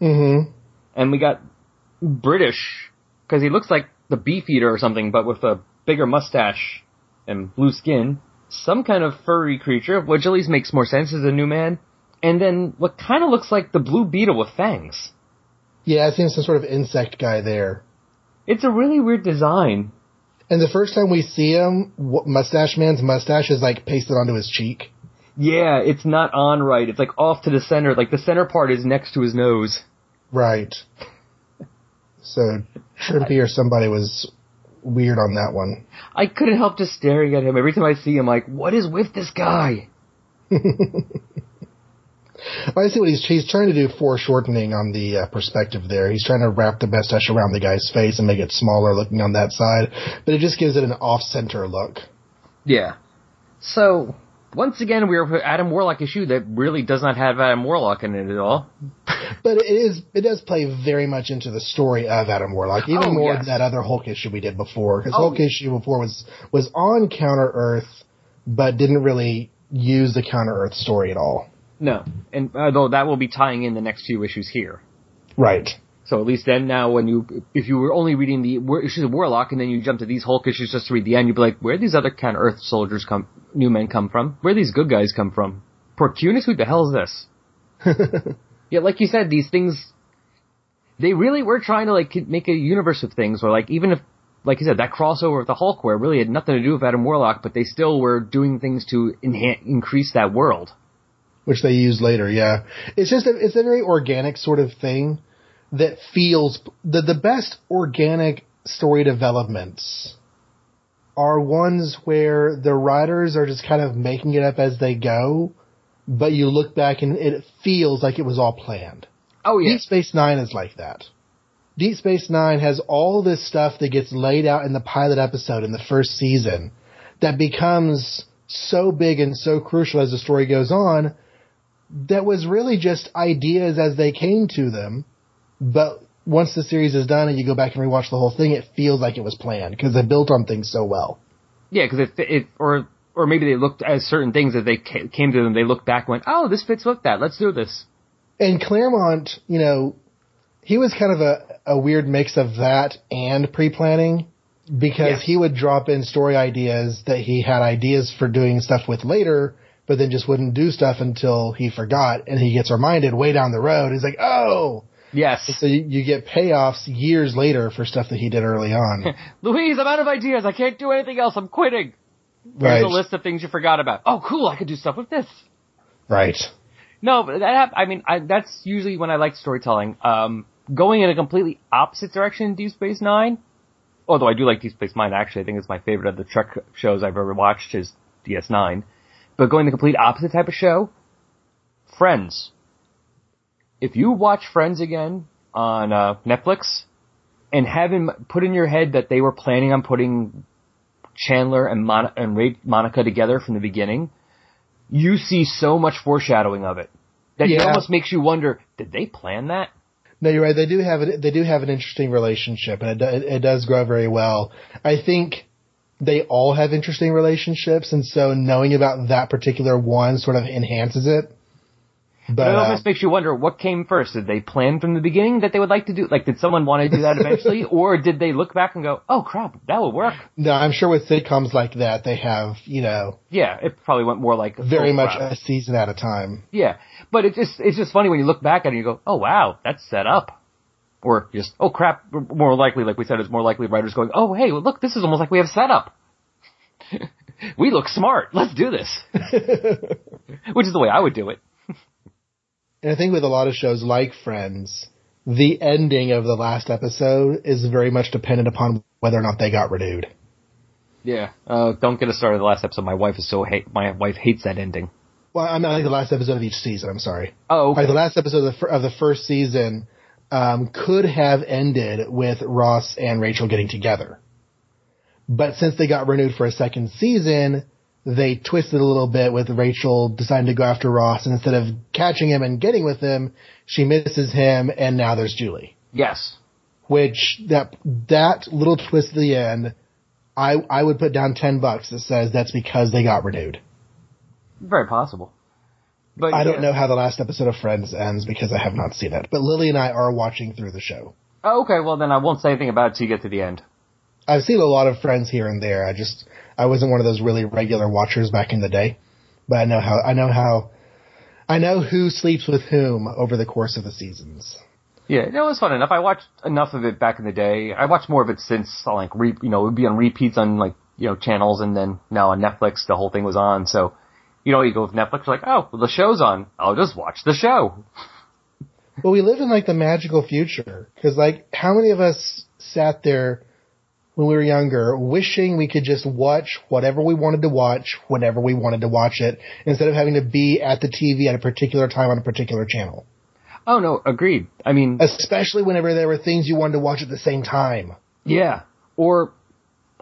Mm-hmm. And we got British. Because he looks like the Beefeater or something, but with a bigger mustache and blue skin. Some kind of furry creature, which at least makes more sense as a new man. And then what kind of looks like the blue beetle with fangs. Yeah, it seems some sort of insect guy there. It's a really weird design. And the first time we see him, Mustache Man's mustache is like pasted onto his cheek. Yeah, it's not on right. It's like off to the center. Like the center part is next to his nose. Right. So Trimpe or somebody was weird on that one. I couldn't help just staring at him every time I see him. Like, what is with this guy? I see what he's he's trying to do foreshortening on the uh, perspective there. He's trying to wrap the mustache around the guy's face and make it smaller looking on that side, but it just gives it an off-center look. Yeah. So once again, we're with Adam Warlock issue that really does not have Adam Warlock in it at all. But it is it does play very much into the story of Adam Warlock, even Oh, more yes. than that other Hulk issue we did before. Because Oh. Hulk issue before was was on Counter Earth, but didn't really use the Counter Earth story at all. No, and although that will be tying in the next few issues here. Right. So at least then now when you, if you were only reading the issues of Warlock and then you jump to these Hulk issues just to read the end, you'd be like, where these other kind of Earth soldiers come, new men come from? Where these good guys come from? Portunus, who the hell is this? yeah, like you said, these things, they really were trying to like make a universe of things where like even if like you said that crossover with the Hulk where it really had nothing to do with Adam Warlock, but they still were doing things to enhance increase that world. Which they use later. Yeah, it's just a, it's a very organic sort of thing that feels the the best organic story developments are ones where the writers are just kind of making it up as they go, but you look back and it feels like it was all planned. Oh yeah, Deep Space Nine is like that. Deep Space Nine has all this stuff that gets laid out in the pilot episode in the first season that becomes so big and so crucial as the story goes on that was really just ideas as they came to them. But once the series is done and you go back and rewatch the whole thing, it feels like it was planned because they built on things so well. yeah, because it, it or or maybe they looked at certain things that they came to them. They looked back, and went, oh, this fits with that. Let's do this. And Claremont, you know, he was kind of a, a weird mix of that and pre-planning because Yes. he would drop in story ideas that he had ideas for doing stuff with later, but then just wouldn't do stuff until he forgot and he gets reminded way down the road. He's like, oh! Yes, So you, you get payoffs years later for stuff that he did early on. Louise, I'm out of ideas. I can't do anything else. I'm quitting. right. Here's a list of things you forgot about. Oh, cool. I could do stuff with this. Right. No, but that I mean, I, that's usually when I like storytelling. Um, going in a completely opposite direction in Deep Space Nine. Although I do like Deep Space Nine, actually, I think it's my favorite of the Trek shows I've ever watched is DS9. But going the complete opposite type of show, Friends. If you watch Friends again on uh, Netflix and having put in your head that they were planning on putting Chandler and, Mon- and Ra- Monica together from the beginning, you see so much foreshadowing of it that it almost makes you wonder: Did they plan that? No, you're right. They do have it. They do have an interesting relationship, and it, it, it does grow very well. I think they all have interesting relationships, and so knowing about that particular one sort of enhances it. But But it uh, almost makes you wonder what came first. Did they plan from the beginning that they would like to do? Like, did someone want to do that eventually, or did they look back and go, "Oh crap, that would work"? no, I'm sure with sitcoms like that, they have you know Yeah, it probably went more like very much crap. a season at a time. Yeah, but it just it's just funny when you look back at it and you go, "Oh wow, that's set up." Or just, oh crap, more likely, like we said, it's more likely writers going, oh hey, look, this is almost like we have setup. we look smart. Let's do this. Which is the way I would do it. And I think with a lot of shows like Friends, the ending of the last episode is very much dependent upon whether or not they got renewed. Yeah. Uh, don't get us started. The last episode, my wife is so hate. My wife hates that ending. Well, I'm not like the last episode of each season. I'm sorry. Oh, okay. Like the last episode of the, of the first season um, could have ended with Ross and Rachel getting together, but since they got renewed for a second season, they twisted a little bit with Rachel deciding to go after Ross, and instead of catching him and getting with him, she misses him, and now there's Julie. yes. Which that that little twist at the end, I I would put down ten bucks that says that's because they got renewed. Very possible. But I don't know how the last episode of Friends ends because I have not seen it. But Lily and I are watching through the show. Oh, okay, well then I won't say anything about it till you get to the end. I've seen a lot of Friends here and there. I just I wasn't one of those really regular watchers back in the day, but I know how I know how I know who sleeps with whom over the course of the seasons. Yeah, it was fun enough. I watched enough of it back in the day. I watched more of it since, like, re- you know, it would be on repeats on, like, you know, channels, and then now on Netflix, the whole thing was on. So, you know, you go with Netflix, like, oh, well, the show's on. I'll just watch the show. well, we live in like the magical future because like how many of us sat there when we were younger wishing we could just watch whatever we wanted to watch whenever we wanted to watch it instead of having to be at the TV at a particular time on a particular channel. Oh no, agreed. I mean, Especially whenever there were things you wanted to watch at the same time. Yeah. Or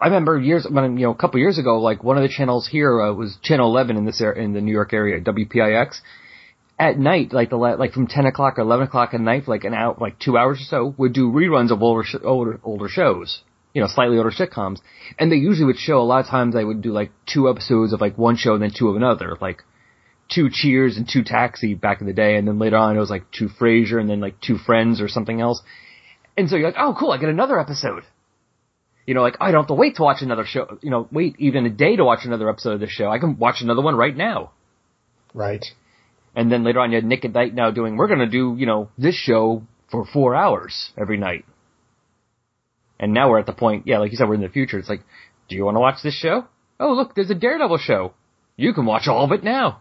I remember years, when, you know, a couple years ago, like one of the channels here uh, was Channel 11 in this area, in the New York area, WPIX. At night, like the like from 10 o'clock or 11 o'clock at night, like an hour, like two hours or so, would do reruns of older older older shows. You know, slightly older sitcoms, and they usually would show. A lot of times, they would do like two episodes of like one show and then two of another, like two Cheers and two Taxi back in the day, and then later on it was like two Frasier and then like two Friends or something else. And so you're like, oh, cool, I get another episode. You know, like I don't have to wait to watch another show. You know, wait even a day to watch another episode of this show. I can watch another one right now. Right. And then later on, you had Nick at Nite now doing. We're gonna do, you know, this show for four hours every night. And now we're at the point, yeah, like you said, we're in the future. It's like, do you want to watch this show? Oh, look, there's a Daredevil show. You can watch all of it now.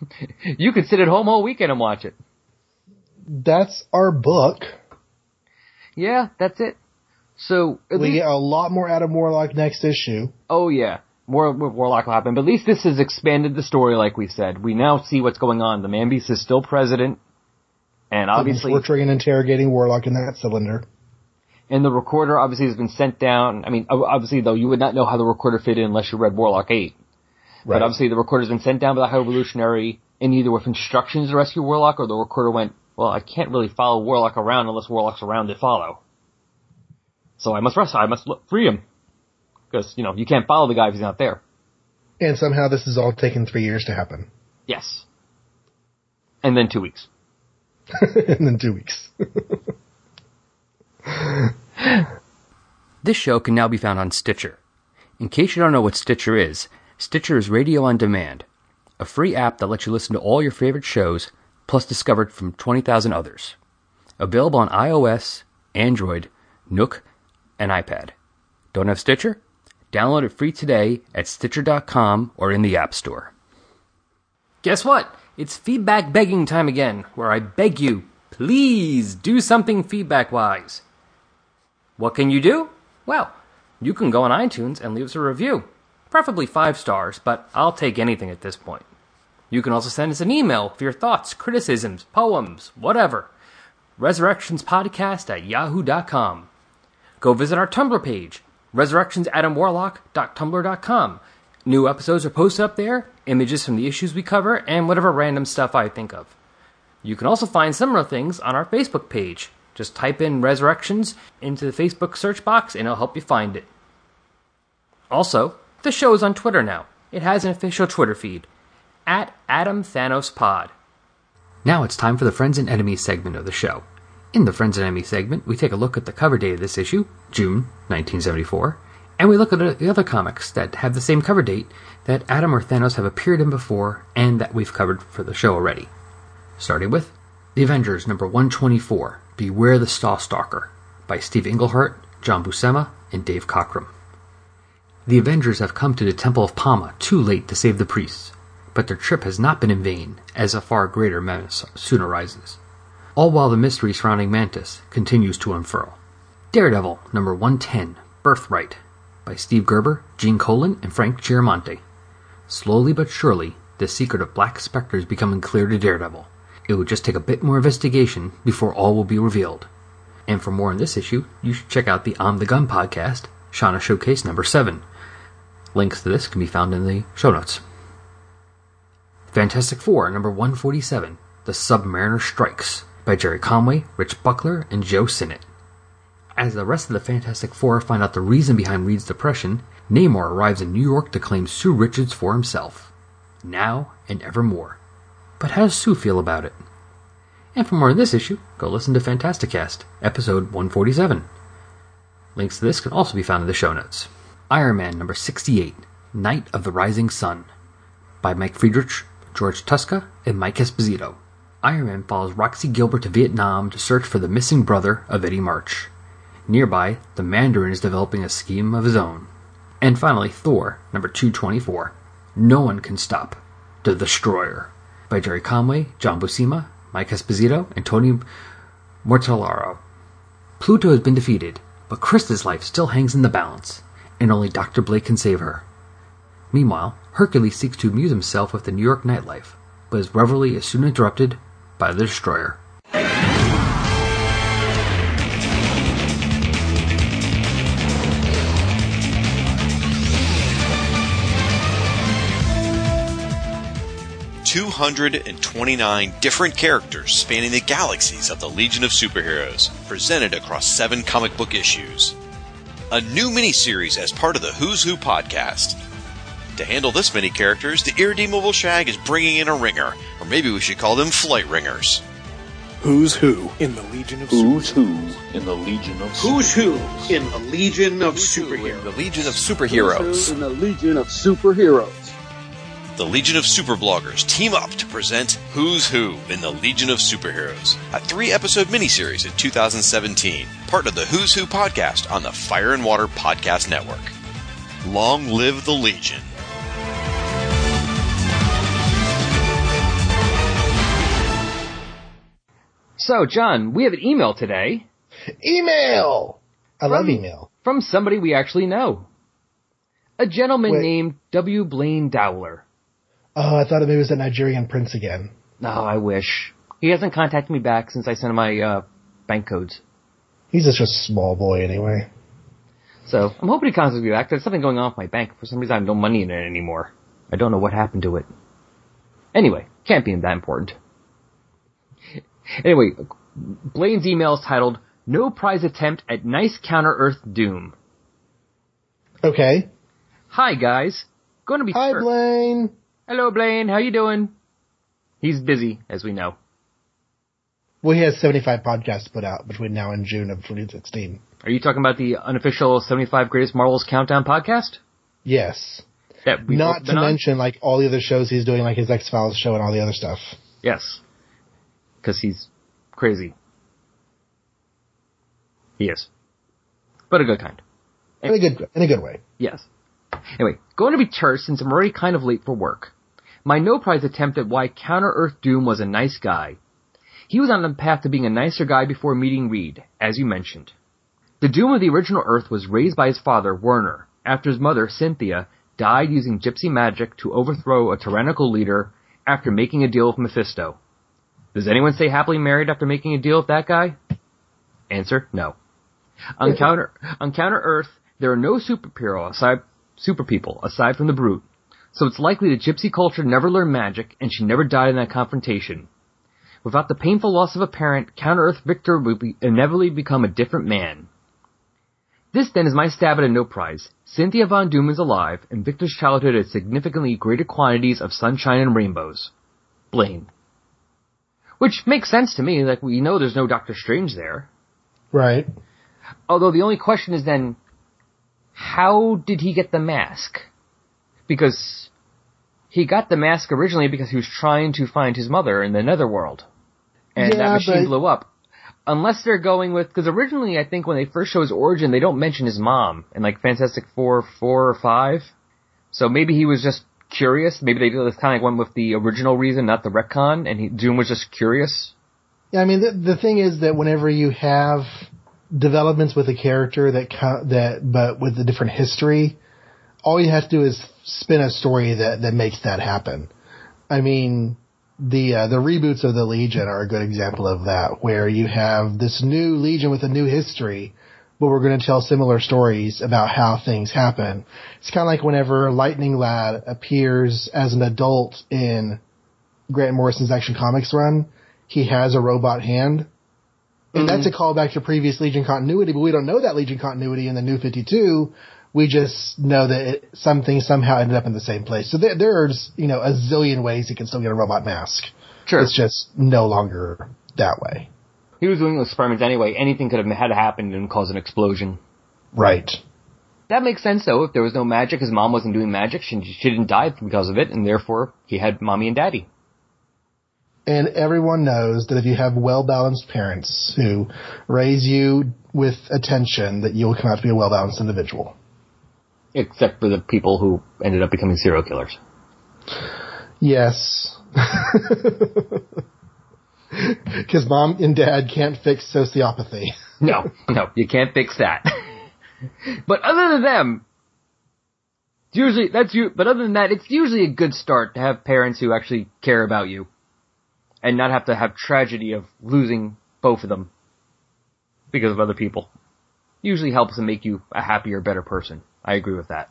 you could sit at home all weekend and watch it. That's our book. Yeah, that's it. So we least, get a lot more out of Warlock next issue. Oh yeah, more Warlock will happen. But at least this has expanded the story, like we said. We now see what's going on. The Man Beast is still president, and obviously torturing and interrogating Warlock in that cylinder. And the recorder obviously has been sent down. I mean, obviously though, you would not know how the recorder fit in unless you read Warlock 8. Right. But obviously the recorder's been sent down by the High Evolutionary and either with instructions to rescue Warlock or the recorder went, well, I can't really follow Warlock around unless Warlock's around to follow. So I must rescue, I must free him. Because, you know, you can't follow the guy if he's not there. And somehow this has all taken three years to happen. Yes. And then two weeks. and then two weeks. this show can now be found on Stitcher. In case you don't know what Stitcher is, Stitcher is radio on demand, a free app that lets you listen to all your favorite shows, plus discovered from 20,000 others. Available on iOS, Android, Nook, and iPad. Don't have Stitcher? Download it free today at Stitcher.com or in the App Store. Guess what? It's feedback begging time again, where I beg you, please do something feedback wise. What can you do? Well, you can go on iTunes and leave us a review. Preferably five stars, but I'll take anything at this point. You can also send us an email for your thoughts, criticisms, poems, whatever. Resurrectionspodcast at yahoo.com. Go visit our Tumblr page, resurrectionsadamwarlock.tumblr.com. New episodes are posted up there, images from the issues we cover, and whatever random stuff I think of. You can also find similar things on our Facebook page. Just type in Resurrections into the Facebook search box and it'll help you find it. Also, the show is on Twitter now. It has an official Twitter feed at Adam. Now it's time for the Friends and Enemies segment of the show. In the Friends and Enemies segment, we take a look at the cover date of this issue, June 1974, and we look at the other comics that have the same cover date that Adam or Thanos have appeared in before and that we've covered for the show already. Starting with The Avengers number 124, Beware the Stalker, by Steve Englehart, John Buscema, and Dave Cockrum. The Avengers have come to the Temple of Pama too late to save the priests, but their trip has not been in vain, as a far greater menace soon arises all while the mystery surrounding Mantis continues to unfurl. Daredevil number 110, Birthright, by Steve Gerber, Gene Colan, and Frank Chiaramonte. Slowly but surely, the secret of Black Spectre is becoming clear to Daredevil. It would just take a bit more investigation before all will be revealed. And for more on this issue, you should check out the On the Gun podcast, Shauna Showcase number 7. Links to this can be found in the show notes. Fantastic Four number 147, The Submariner Strikes, by Gerry Conway, Rich Buckler, and Joe Sinnott. As the rest of the Fantastic Four find out the reason behind Reed's depression, Namor arrives in New York to claim Sue Richards for himself. Now and evermore. But how does Sue feel about it? And for more on this issue, go listen to Fantasticast, episode 147. Links to this can also be found in the show notes. Iron Man number 68, Night of the Rising Sun, by Mike Friedrich, George Tuska, and Mike Esposito. Iron Man follows Roxy Gilbert to Vietnam to search for the missing brother of Eddie March. Nearby, the Mandarin is developing a scheme of his own. And finally, Thor, number 224. No One Can Stop the Destroyer, by Gerry Conway, John Buscema, Mike Esposito, and Tony Mortellaro. Pluto has been defeated, but Krista's life still hangs in the balance, and only Dr. Blake can save her. Meanwhile, Hercules seeks to amuse himself with the New York nightlife, but his revelry is soon interrupted by the destroyer. Two hundred and twenty-nine different characters spanning the galaxies of the Legion of Superheroes, presented across seven comic book issues. A new miniseries as part of the Who's Who podcast to handle this many characters, the irredeemable Shag is bringing in a ringer, or maybe we should call them flight ringers. Who's who in the Legion of Who's who in the Legion of Who's who in the Legion of Superheroes? The Legion of Superheroes. In the Legion of Superheroes. the Legion of Super Bloggers team up to present Who's Who in the Legion of Superheroes, a three episode miniseries in 2017, part of the Who's Who podcast on the Fire and Water Podcast Network. Long live the Legion. So, John, we have an email today. Email! I love email. From somebody we actually know. A gentleman Wait. named W. Blaine Dowler. Oh, I thought maybe it was that Nigerian prince again. No, I wish. He hasn't contacted me back since I sent him my uh, bank codes. He's just a small boy anyway. So I'm hoping he contacts me back. There's something going on with my bank. For some reason, I have no money in it anymore. I don't know what happened to it. Anyway, can't be that important. Anyway, Blaine's email is titled "No Prize Attempt at Nice Counter Earth Doom." Okay. Hi guys, going to be Hi, Blaine. Hello Blaine, how you doing? He's busy, as we know. Well, he has 75 podcasts put out between now and June of 2016. Are you talking about the unofficial 75 Greatest Marvels Countdown podcast? Yes. That Not to on? mention like all the other shows he's doing, like his X Files show and all the other stuff. Yes. Because he's crazy. He is. But a good kind. In a good, in a good way. Yes. Anyway, going to be terse since I'm already kind of late for work. My no prize attempt at why Counter Earth Doom was a nice guy. He was on the path to being a nicer guy before meeting Reed, as you mentioned. The Doom of the original Earth was raised by his father, Werner, after his mother, Cynthia, died using gypsy magic to overthrow a tyrannical leader after making a deal with Mephisto. Does anyone say happily married after making a deal with that guy? Answer, no. On counter, on counter Earth, there are no superhero aside, super people aside from the Brute. So it's likely that Gypsy culture never learned magic and she never died in that confrontation. Without the painful loss of a parent, Counter Earth Victor would be inevitably become a different man. This then is my stab at a no prize. Cynthia Von Doom is alive, and Victor's childhood had significantly greater quantities of sunshine and rainbows. Blaine. Which makes sense to me, like we know there's no Doctor Strange there. Right. Although the only question is then, how did he get the mask? Because he got the mask originally because he was trying to find his mother in the netherworld. And that machine but- blew up. Unless they're going with, because originally I think when they first show his origin, they don't mention his mom in like Fantastic Four, four or five. So maybe he was just curious. Maybe they just kind of one with the original reason, not the retcon, and he, Doom was just curious. Yeah, I mean, the, the thing is that whenever you have developments with a character that that, but with a different history, all you have to do is spin a story that that makes that happen. I mean, the uh, the reboots of the Legion are a good example of that, where you have this new Legion with a new history, but we're going to tell similar stories about how things happen. It's kind of like whenever Lightning Lad appears as an adult in Grant Morrison's Action Comics run, he has a robot hand. And that's a mm. callback to previous Legion continuity, but we don't know that Legion continuity in the new 52. We just know that it, something somehow ended up in the same place. So there, there's, you know, a zillion ways you can still get a robot mask. Sure. It's just no longer that way. He was doing experiments anyway. Anything could have had happened and caused an explosion. Right. That makes sense though. If there was no magic, his mom wasn't doing magic, she, she didn't die because of it, and therefore he had mommy and daddy. And everyone knows that if you have well balanced parents who raise you with attention, that you will come out to be a well balanced individual. Except for the people who ended up becoming serial killers. Yes. Because mom and dad can't fix sociopathy. No, no, you can't fix that. but other than them, it's usually that's you. But other than that, it's usually a good start to have parents who actually care about you, and not have to have tragedy of losing both of them because of other people. Usually helps to make you a happier, better person. I agree with that.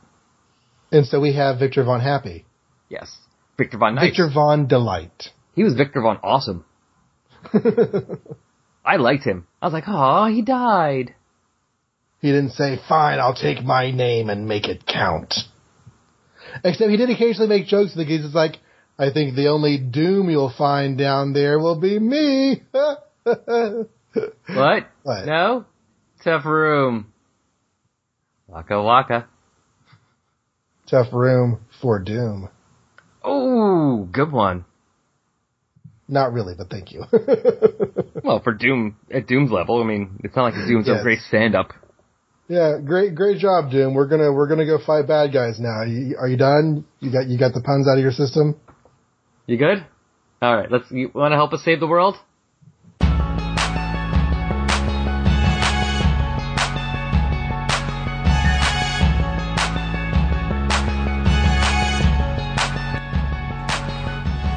And so we have Victor Von Happy. Yes, Victor Von Nice. Victor Von Delight. He was Victor Von Awesome. I liked him. I was like, oh, he died. He didn't say, fine, I'll take my name and make it count. Except he did occasionally make jokes with the kids. It's like, I think the only doom you'll find down there will be me. What? What? No? Tough room. Waka waka. Tough room for doom. Oh, good one. Not really, but thank you. well, for Doom at Doom's level, I mean, it's not like he's doing some Yes. great stand up. yeah, great, great job, Doom. We're gonna we're gonna go fight bad guys now. You, are you done? You got you got the puns out of your system? You good? All right, let's. You want to help us save the world?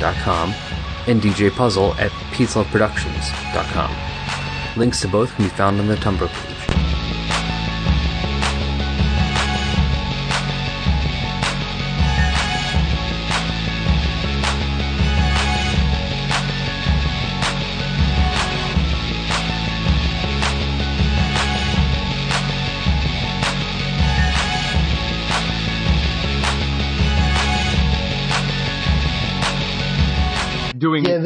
and DJ Puzzle at peaceloveproductions.com. Links to both can be found on the Tumblr page.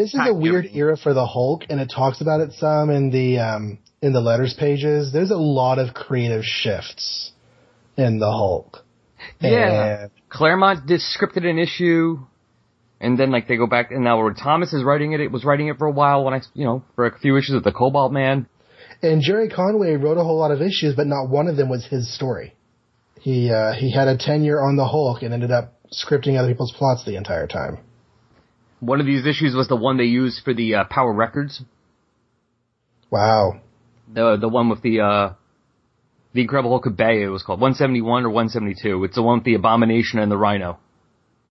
This is a weird era for the Hulk, and it talks about it some in the um, in the letters pages. There's a lot of creative shifts in the Hulk. Yeah. And- Claremont did scripted an issue, and then like they go back, and now where Thomas is writing it, it was writing it for a while when I, you know, for a few issues of the Cobalt Man. And Gerry Conway wrote a whole lot of issues, but not one of them was his story. He uh, he had a tenure on the Hulk and ended up scripting other people's plots the entire time. One of these issues was the one they used for the uh, Power Records, Wow. the the one with the uh, the Incredible Hulk of Bay. It was called 171 or 172. It's the one with the Abomination and the Rhino.